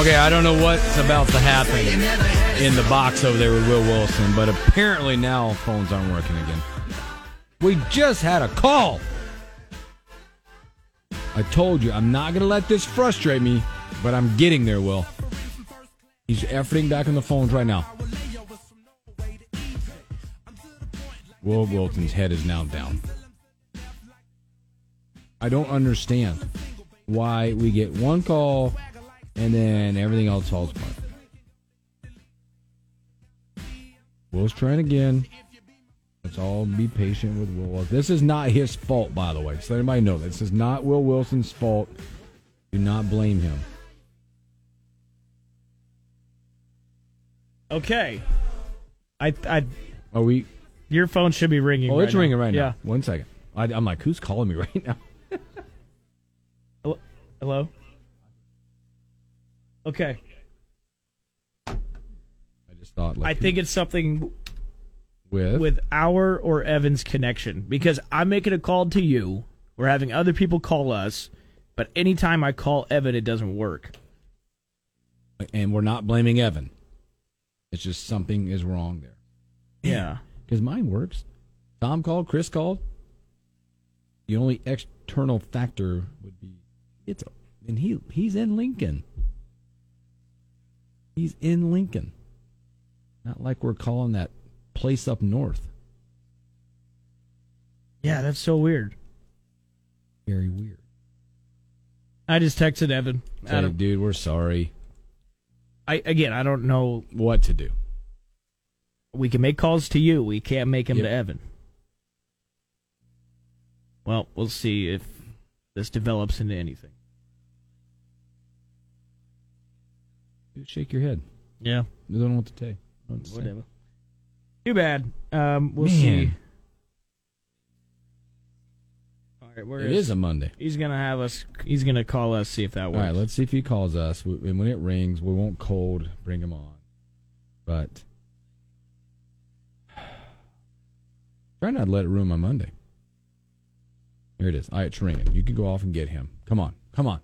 Okay, I don't know what's about to happen in the box over there with Will Wilson, but apparently now phones aren't working again. We just had a call. I told you, I'm not going to let this frustrate me, but I'm getting there, Will. He's efforting back on the phones right now. Will Wilson's head is now down. I don't understand why we get one call and then everything else falls apart. Will's trying again. Let's all be patient with Will. This is not his fault, by the way. So anybody know this is not Will Wilson's fault. Do not blame him. Okay. I, I, Are we? your phone should be ringing. Oh, right it's now. ringing right yeah. now. One second. I, I'm like, who's calling me right now? Hello? Okay. I just thought. Like, I think it's something with with our or Evan's connection because I'm making a call to you. We're having other people call us, but anytime I call Evan, it doesn't work. and we're not blaming Evan. It's just something is wrong there. Yeah. Because mine works. Tom called, Chris called. The only external factor would be it's and he he's in Lincoln. He's in Lincoln. Not like we're calling that place up north. Yeah, that's so weird. Very weird. I just texted Evan. Say, dude, we're sorry. I again, I don't know. What to do? We can make calls to you. We can't make them Yep. to Evan. Well, we'll see if this develops into anything. Shake your head. Yeah. You don't know what to say. I don't know what to say. Whatever. Too bad. Um, we'll Man. see. All right, where It is a Monday. He's gonna have us. He's gonna call us. See if that works. All right, let's see if he calls us. We- And when it rings, we won't cold bring him on. But try not to let it ruin my Monday. Here it is. All right, it's ringing. You can go off and get him. Come on. Come on.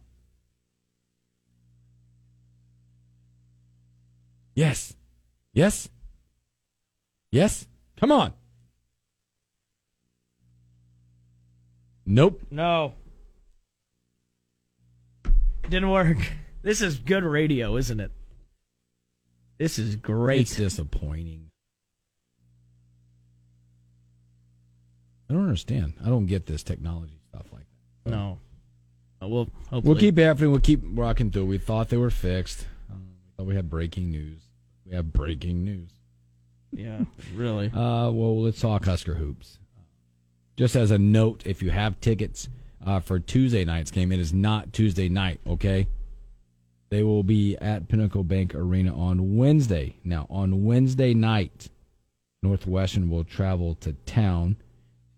Yes. Yes. Yes. Come on. Nope. No. Didn't work. This is good radio, isn't it? This is great. It's disappointing. I don't understand. I don't get this technology stuff like that. no. Uh, we'll hopefully. We'll keep happening. We'll keep rocking through. We thought they were fixed. Um, we thought we had breaking news. We have breaking news. Yeah, really. Uh, well, let's talk Husker hoops. Just as a note, if you have tickets uh, for Tuesday night's game, it is not Tuesday night. Okay, they will be at Pinnacle Bank Arena on Wednesday. Now, on Wednesday night, Northwestern will travel to town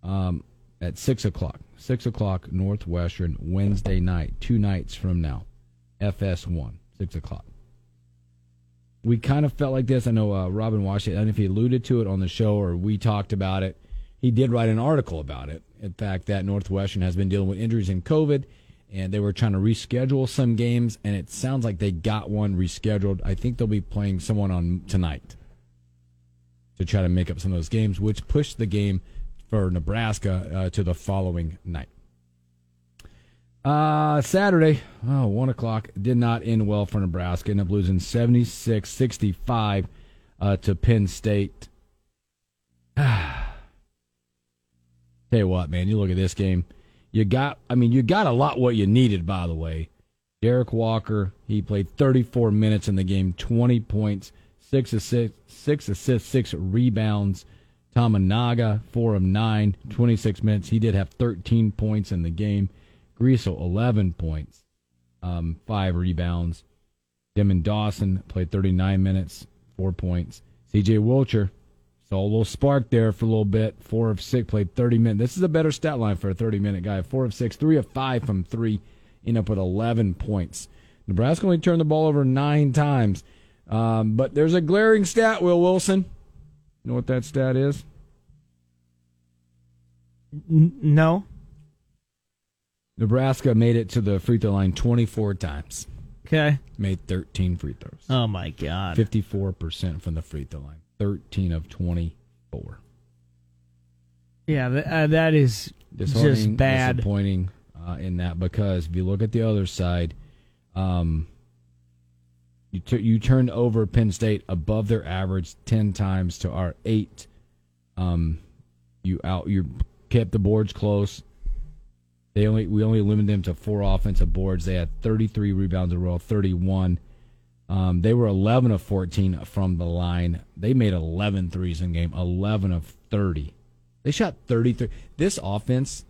um, at six o'clock. Six o'clock Northwestern Wednesday night, two nights from now. FS1, six o'clock we kind of felt like this. I know uh, Robin Washington, I don't know if he alluded to it on the show or we talked about it. He did write an article about it. In fact, that Northwestern has been dealing with injuries in COVID, and they were trying to reschedule some games, and it sounds like they got one rescheduled. I think they'll be playing someone on tonight to try to make up some of those games, which pushed the game for Nebraska uh, to the following night. Uh, Saturday, oh, 1 o'clock, did not end well for Nebraska. Ended up losing 76 65 uh, to Penn State. Tell you what, man, you look at this game. you got. I mean, you got a lot what you needed. By the way, Derrick Walker, he played 34 minutes in the game, 20 points, six assists, six assists, six rebounds. Tominaga, four of nine, 26 minutes. He did have 13 points in the game. Griesel, 11 points, um, five rebounds. Denim Dawson played 39 minutes, four points. CJ Wilcher saw a little spark there for a little bit. Four of six, played 30 minutes. This is a better stat line for a 30 minute guy. Four of six, three of five from three, end up with 11 points. Nebraska only turned the ball over nine times. Um, but there's a glaring stat, Will Wilson. You know what that stat is? No. Nebraska made it to the free throw line 24 times. Okay. Made 13 free throws. Oh my god. 54% from the free throw line. 13 of 24. Yeah, th- uh, that is just bad. disappointing uh, in that because if you look at the other side, um, you t- you turned over Penn State above their average 10 times to our 8. Um, you out you kept the boards close. They only we only limited them to four offensive boards. They had 33 rebounds overall, 31. Um, they were 11 of 14 from the line. They made 11 threes in game, 11 of 30. They shot 33. This offense,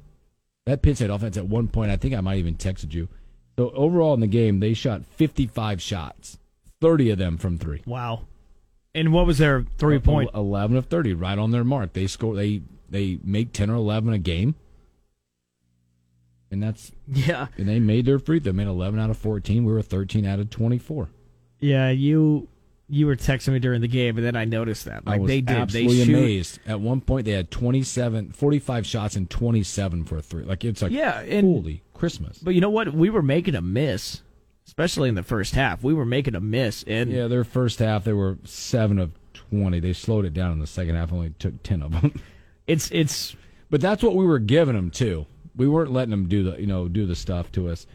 that Penn State offense, at one point, I think I might even texted you. So overall in the game, they shot 55 shots, 30 of them from three. wow. And what was their three point? 11 of 30, right on their mark. They score. They they make 10 or 11 a game, and that's Yeah. and they made their free. They made 11 out of 14. We were 13 out of 24. Yeah, you you were texting me during the game, and then I noticed that. Like they did. absolutely they shoot. amazed. At one point, they had 27, 45 shots and 27 for a three. Like it's like Yeah, and holy Christmas. but you know what? We were making a miss, especially in the first half. We were making a miss, and Yeah, their first half they were seven of 20. They slowed it down in the second half. Only took 10 of them. it's it's But that's what we were giving them too. We weren't letting them do the you know do the stuff to us.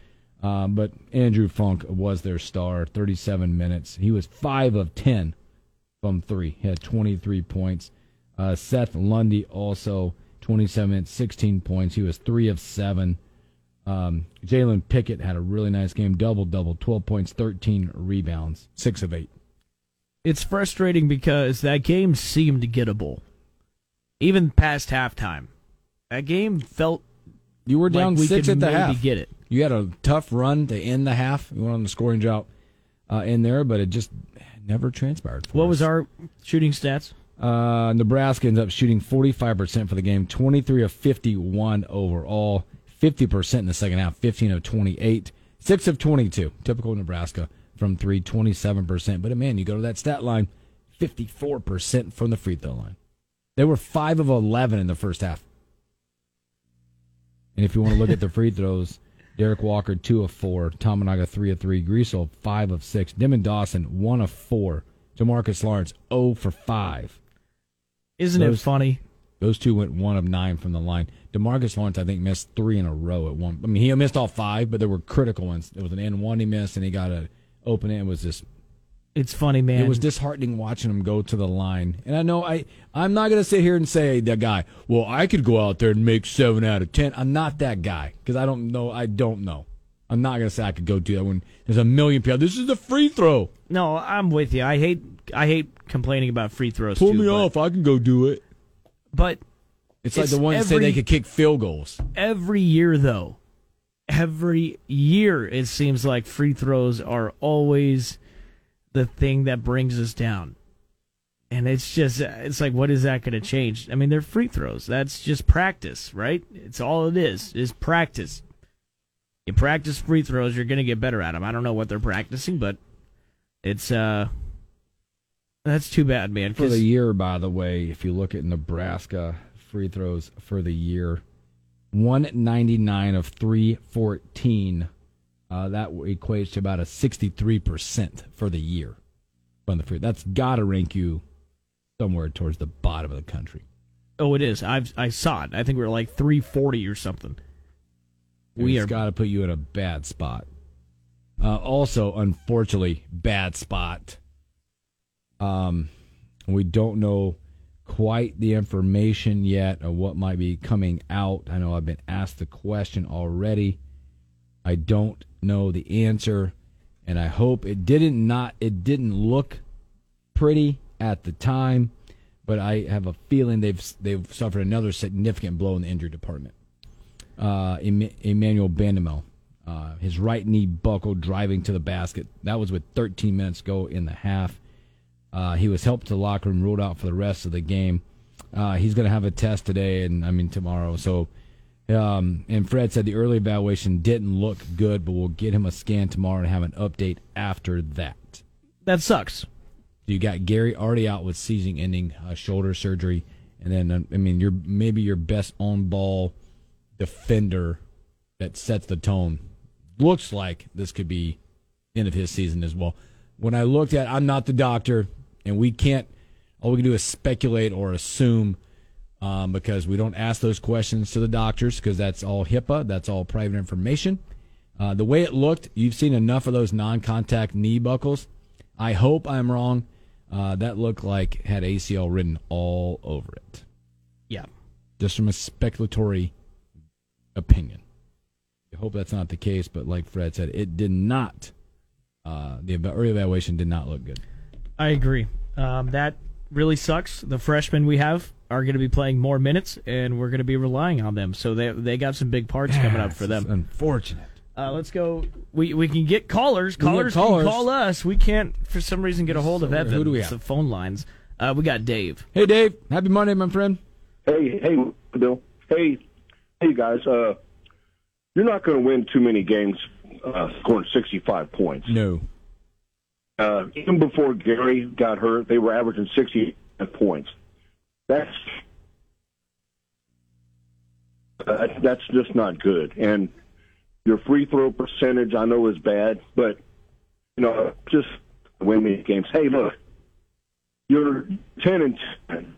Um, but Andrew Funk was their star. Thirty-seven minutes. He was five of ten from three. He had twenty-three points. Uh, Seth Lundy also twenty-seven minutes, sixteen points. He was three of seven. Um, Jalen Pickett had a really nice game. Double double, twelve points, thirteen rebounds, six of eight. it's frustrating because that game seemed gettable, even past halftime. That game felt You were down like we six at the half. get it. You had a tough run to end the half. You went on the scoring drought uh, in there, but it just never transpired. What us. was our shooting stats? Uh, Nebraska ends up shooting 45% for the game, 23 of 51 overall, 50% in the second half, 15 of 28, 6 of 22. Typical Nebraska from 3, 27%. But man, you go to that stat line, 54% from the free throw line. They were 5 of 11 in the first half. And if you want to look at the free throws, Derrick Walker, 2 of 4, Tominaga, 3 of 3, Griesel, 5 of 6, Denim Dawson, 1 of 4, Jamarques Lawrence, 0 for 5. Isn't it Those- funny? Those two went one of nine from the line. Demarcus Lawrence, I think, missed three in a row at one. I mean, he missed all five, but there were critical ones. It was an N one he missed, and he got a open. It was just It's funny, man. it was disheartening watching him go to the line. And I know I I'm not gonna sit here and say that guy. Well, I could go out there and make seven out of ten. I'm not that guy because I don't know. I don't know. I'm not gonna say I could go do that when there's a million people. This is the free throw. no, I'm with you. I hate I hate complaining about free throws. Pull too, me but, off. I can go do it. But It's, like the ones that say they could kick field goals. every year though every year it seems like free throws are always the thing that brings us down. And it's just it's like what is that going to change? I mean they're free throws. That's just practice right? It's all it is is practice. You practice free throws you're going to get better at them i don't know what they're practicing but it's uh that's too bad man For the year, by the way, if you look at Nebraska free throws for the year, 199 of 314. Uh, that equates to about a 63% for the year from the free. That's got to rank you somewhere towards the bottom of the country. oh it is i've i saw it i think we are like 340 or something we it's are got to put you in a bad spot. Uh, also, unfortunately, bad spot. Um, we don't know quite the information yet of what might be coming out. I know I've been asked the question already. I don't know the answer, and I hope it didn't not it didn't look pretty at the time, but I have a feeling they've they've suffered another significant blow in the injury department. Uh, Emmanuel Bandoumel, uh, his right knee buckled driving to the basket. That was with 13 minutes go in the half. Uh, he was helped to the locker room, ruled out for the rest of the game. Uh, he's going to have a test today, and I mean tomorrow. So, um, and Fred said the early evaluation didn't look good, but we'll get him a scan tomorrow and have an update after that. That sucks. You got Gary already out with season-ending uh, shoulder surgery, and then uh, I mean, you're maybe your best on-ball defender that sets the tone. Looks like this could be end of his season as well. When I looked at, I'm not the doctor and we can't. All we can do is speculate or assume um, because we don't ask those questions to the doctors because that's all HIPAA, that's all private information. Uh, the way it looked, you've seen enough of those non-contact knee buckles. I hope I'm wrong. Uh, that looked like had ACL written all over it. Yeah, just from a speculatory opinion. I hope that's not the case, but like Fred said, it did not. Uh, the early evaluation did not look good. I agree. Um, that really sucks. The freshmen we have are going to be playing more minutes, and we're going to be relying on them. So they they got some big parts coming up for them. Unfortunate. Uh, let's go. We we can get callers. Callers, callers. can call us. We can't, for some reason, get a hold so of Evan. Who do we have? The phone lines. Uh, we got Dave. Hey, Dave. Happy Monday, my friend. Hey, hey, Bill. Hey, hey, guys. Uh, you're not going to win too many games uh, scoring 65 points. No. Uh, even before Gary got hurt, they were averaging 60 points. That's uh, that's just not good. And your free throw percentage, I know, is bad, but you know, just win these games. Hey, look, you're 10 and 10.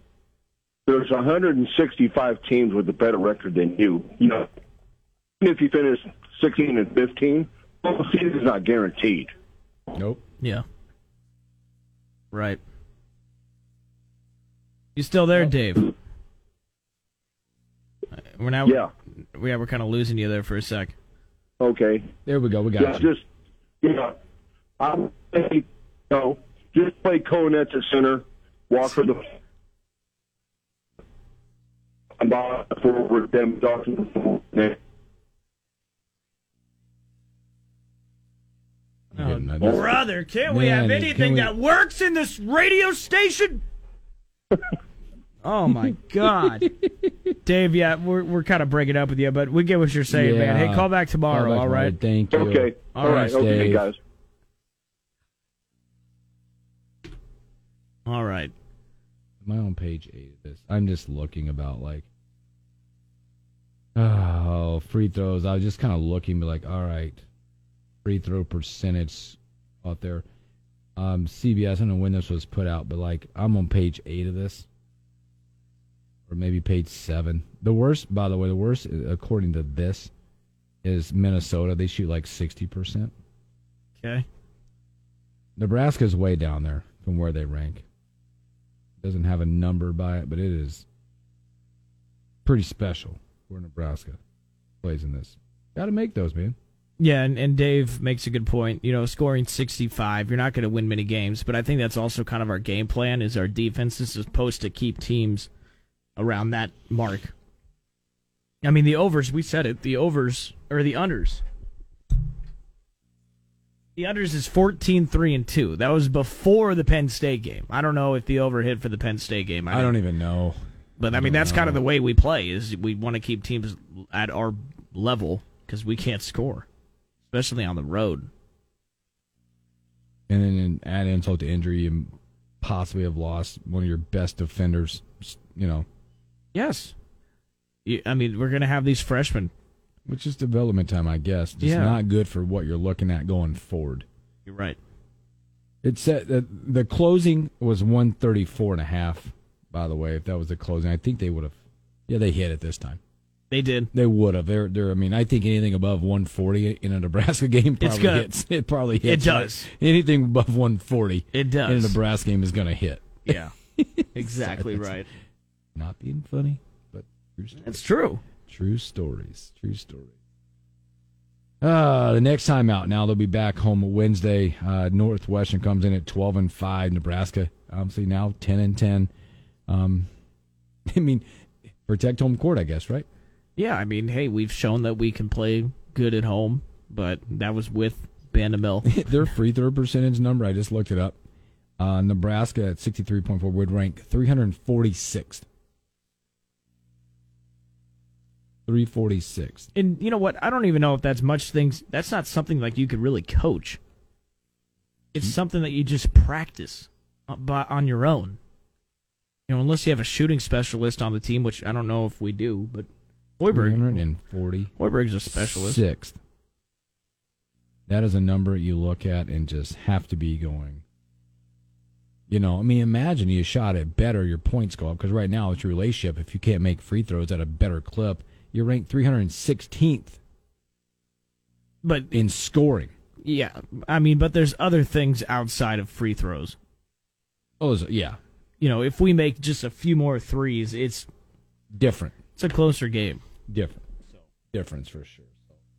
There's 165 teams with a better record than you. You know, if you finish 16 and 15, well, the season's not guaranteed. Nope. Yeah. Right. You still there, Dave? Uh, we're now. Yeah. We Yeah, we're kind of losing you there for a sec. Okay. There we go. We got yeah, you. Just yeah, I'm you know, just play Conet's at center. Walk for the. I'm not forward them talking. Oh, uh, brother, can't we have anything we... that works in this radio station? oh my God, Dave. Yeah, we're we're kind of breaking up with you, but we get what you're saying, yeah. man. Hey, call back tomorrow. Call back all right. Thank you. Okay. all, all right. right. Okay, guys. All right. My own page eight of this. I'm just looking about like oh free throws. I was just kind of looking, be like, all right free throw percentage out there. Um, CBS, I don't know when this was put out, but like I'm on page eight of this, or maybe page seven. The worst, by the way, the worst according to this is Minnesota. They shoot like sixty percent. Okay. Nebraska's way down there from where they rank. Doesn't have a number by it, but it is pretty special where Nebraska plays in this. Got to make those, man. Yeah, and, and Dave makes a good point. You know, scoring 65, you're not going to win many games, but I think that's also kind of our game plan is our defense is supposed to keep teams around that mark. I mean, the overs, we said it, the overs, or the unders. The unders is 14 3 and 2. That was before the Penn State game. I don't know if the over hit for the Penn State game. I, I don't even know. But I, I mean, that's know. kind of the way we play is we want to keep teams at our level because we can't score especially on the road. And then add insult to injury and possibly have lost one of your best defenders, you know. Yes. I mean, we're going to have these freshmen. Which is development time, I guess. Just yeah. not good for what you're looking at going forward. You're right. It said that the closing was 134 and a half, by the way, if that was the closing. I think they would have, yeah, they hit it this time. They did. They would have. They're, they're. I mean, I think anything above 140 in a Nebraska game probably gonna, hits. It probably hits. It does. Right? Anything above 140, it does. In a Nebraska game is going to hit. Yeah. exactly Sorry, right. Not being funny, but true stories. It's true. True stories. True stories. Uh, the next time out now they'll be back home Wednesday. Uh, Northwestern comes in at twelve and five. Nebraska obviously now ten and ten. Um, I mean, protect home court, I guess, right? Yeah, I mean, hey, we've shown that we can play good at home, but that was with Bandoumel. Their free throw percentage number, I just looked it up. Uh, Nebraska at sixty three point four would rank three hundred forty sixth. Three forty sixth. and you know what? I don't even know if that's much things. That's not something like you could really coach. It's something that you just practice uh, by, on your own. You know, unless you have a shooting specialist on the team, which I don't know if we do, but Hoiberg, and forty Hoiberg's a specialist. Sixth. That is a number you look at and just have to be going. You know, I mean, imagine you shot it better, your points go up because right now it's your relationship. If you can't make free throws at a better clip, you're ranked 316th But in scoring. yeah, I mean, but there's other things outside of free throws. Oh, yeah, You know, if we make just a few more threes, it's different, it's a closer game. different, difference for sure.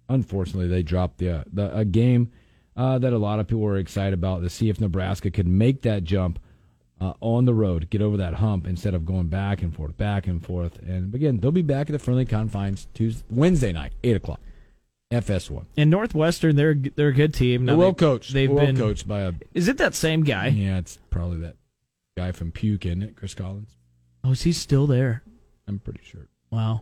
Unfortunately, they dropped the, the a game uh, that a lot of people were excited about to see if Nebraska could make that jump uh, on the road, get over that hump instead of going back and forth, back and forth. And again, they'll be back at the friendly confines Tuesday, Wednesday night, eight o'clock, FS1. And Northwestern, they're they're a good team. Now well they- coached. They've well been coached by a Is it that same guy? yeah. It's probably that guy from Puke, isn't it? Chris Collins. Oh, is he still there? I'm pretty sure. Wow.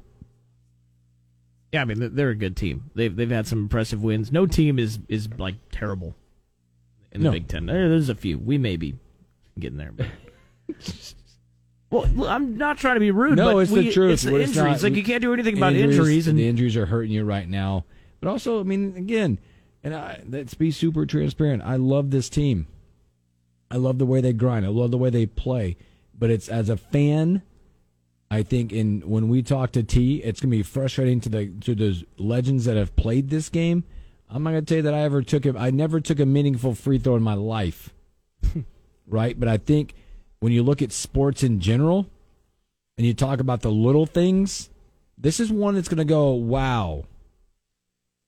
Yeah, I mean they're- a good team. They've they've had some impressive wins. No team is is like terrible in the No. Big Ten. There, there's a few. We may be getting there, but. Well, I'm not trying to be rude. No, but it's the we- truth, It's the it's injuries. not- like you can't do anything about injuries, injuries, and the injuries are hurting you right now. But also, I mean, again, and I, let's be super transparent. I love this team. I love the way they grind. I love the way they play. But it's as a fan, I think in when we talk to T, it's gonna be frustrating to the to those legends that have played this game. I'm not gonna tell you that I ever took a I never took a meaningful free throw in my life. right? But I think when you look at sports in general and you talk about the little things, this is one that's gonna go, wow.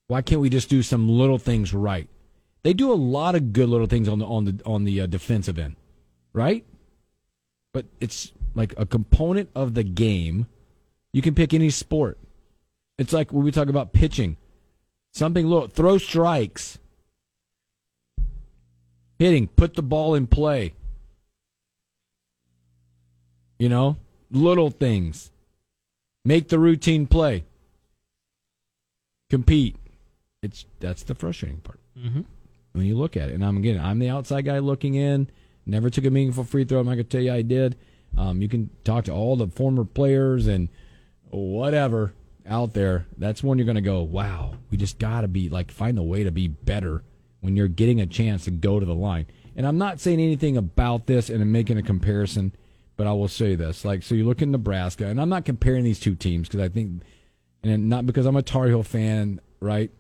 Why can't we just do some little things right? They do a lot of good little things on the on the on the uh, defensive end, right? But it's like a component of the game. You can pick any sport. It's like when we talk about pitching, something little, throw strikes, hitting, put the ball in play. You know, little things. Make the routine play. Compete. It's that's the frustrating part Mhm. when you look at it. And I'm again, I'm the outside guy looking in. Never took a meaningful free throw. I'm not gonna tell you I did. Um, you can talk to all the former players and whatever out there. That's when you're gonna go, wow, we just gotta be like find a way to be better when you're getting a chance to go to the line. And I'm not saying anything about this and I'm making a comparison, but I will say this: like, so you look at Nebraska, and I'm not comparing these two teams because I think, and not because I'm a Tar Heel fan, right?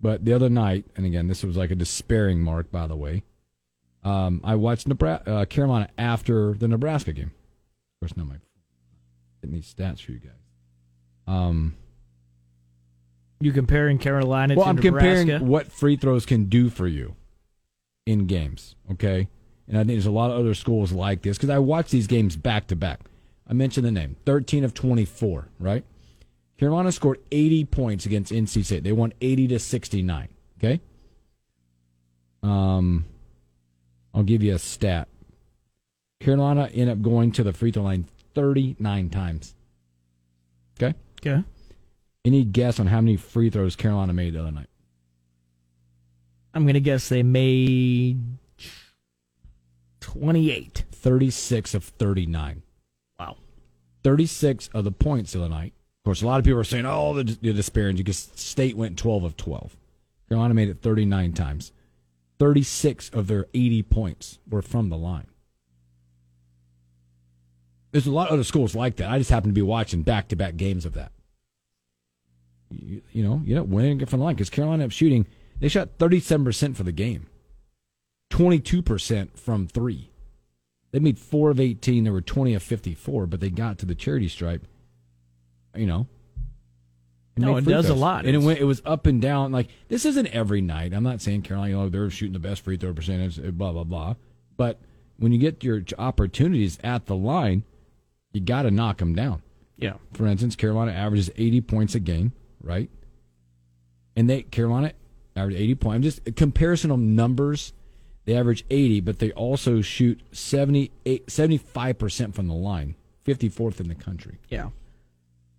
But the other night, and again, this was like a despairing mark, by the way. Um, I watched Nebraska, uh, Carolina after the Nebraska game. Of course, not my getting these stats for you guys. Um, you comparing Carolina well, to I'm Nebraska. comparing what free throws can do for you in games. Okay, and I think there's a lot of other schools like this because I watch these games back to back. I mentioned the name, 13 of 24, right? Carolina scored 80 points against NC State. They won 80 to 69. Okay. Um, I'll give you a stat. Carolina ended up going to the free throw line 39 times. Okay. okay. Any guess on how many free throws Carolina made the other night? I'm gonna guess they made twenty-eight. 36 of 39. Wow. 36 of the points the other night. Of course, a lot of people are saying, oh, the, the disparity because State went 12 of 12. Carolina made it 39 times. 36 of their 80 points were from the line. There's a lot of other schools like that. I just happen to be watching back to back games of that. You, know, you know, you don't win from the line because Carolina up shooting. They shot 37% for the game, 22% from three. They made four of 18. They were 20 of 54, but they got to the charity stripe. You know. and No, it does a lot. And it went. It was up and down. Like this isn't every night. I'm not saying Carolina. Oh, they're shooting the best free throw percentage. Blah blah blah. But when you get your opportunities at the line, you got to knock them down. Yeah. For instance, Carolina averages 80 points a game, right? And they Carolina average 80 points. I'm just a comparison of numbers. They average 80, but they also shoot 78, 75% from the line, 54th in the country. Yeah.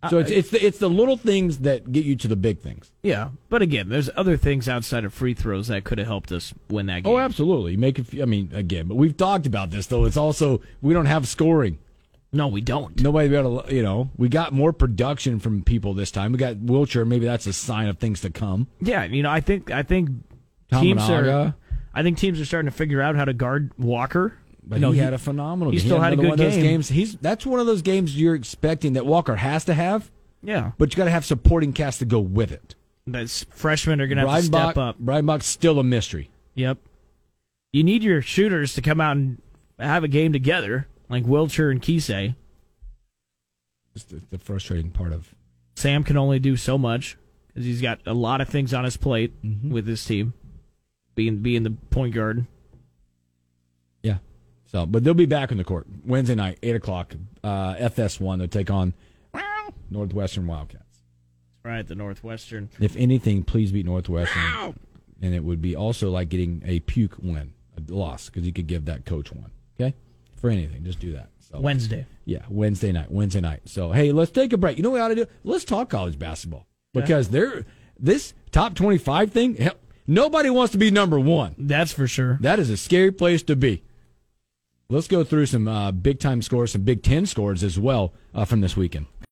So it's it's the, it's the little things that get you to the big things. Yeah. But again, there's other things outside of free throws that could have helped us win that oh, game. Oh, absolutely. Make it. I mean, again, but we've talked about this though. It's also we don't have scoring. No, we don't. Nobody be able to, you know, we got more production from people this time. We got Wilcher. Maybe that's a sign of things to come. Yeah, you know, I think I think teams are I think teams are starting to figure out how to guard Walker. But You know, he, had a phenomenal. he game. still had a another good one of those game. games. He's that's one of those games you're expecting that Walker has to have, Yeah. but you got to have supporting cast to go with it. That's freshmen are going to have to step up. Brian Bach's still a mystery. Yep. You need your shooters to come out and have a game together, like Wilcher and Keisei. It's the, the frustrating part of Sam can only do so much because he's got a lot of things on his plate with his team, being being the point guard. yeah. So, but they'll be back on the court Wednesday night, eight o'clock. Uh, FS1. They'll take on Northwestern Wildcats. Right, the Northwestern. If anything, please beat Northwestern. And it would be also like getting a puke win, a loss, because you could give that coach one. Okay? For anything, just do that. So Wednesday. Yeah, Wednesday night. Wednesday night. So hey, let's take a break. You know what we ought to do? Let's talk college basketball. Because they're this top twenty five thing, hell, nobody wants to be number one. That's for sure. That is a scary place to be. Let's go through some uh, big time scores, some Big Ten scores as well uh, from this weekend.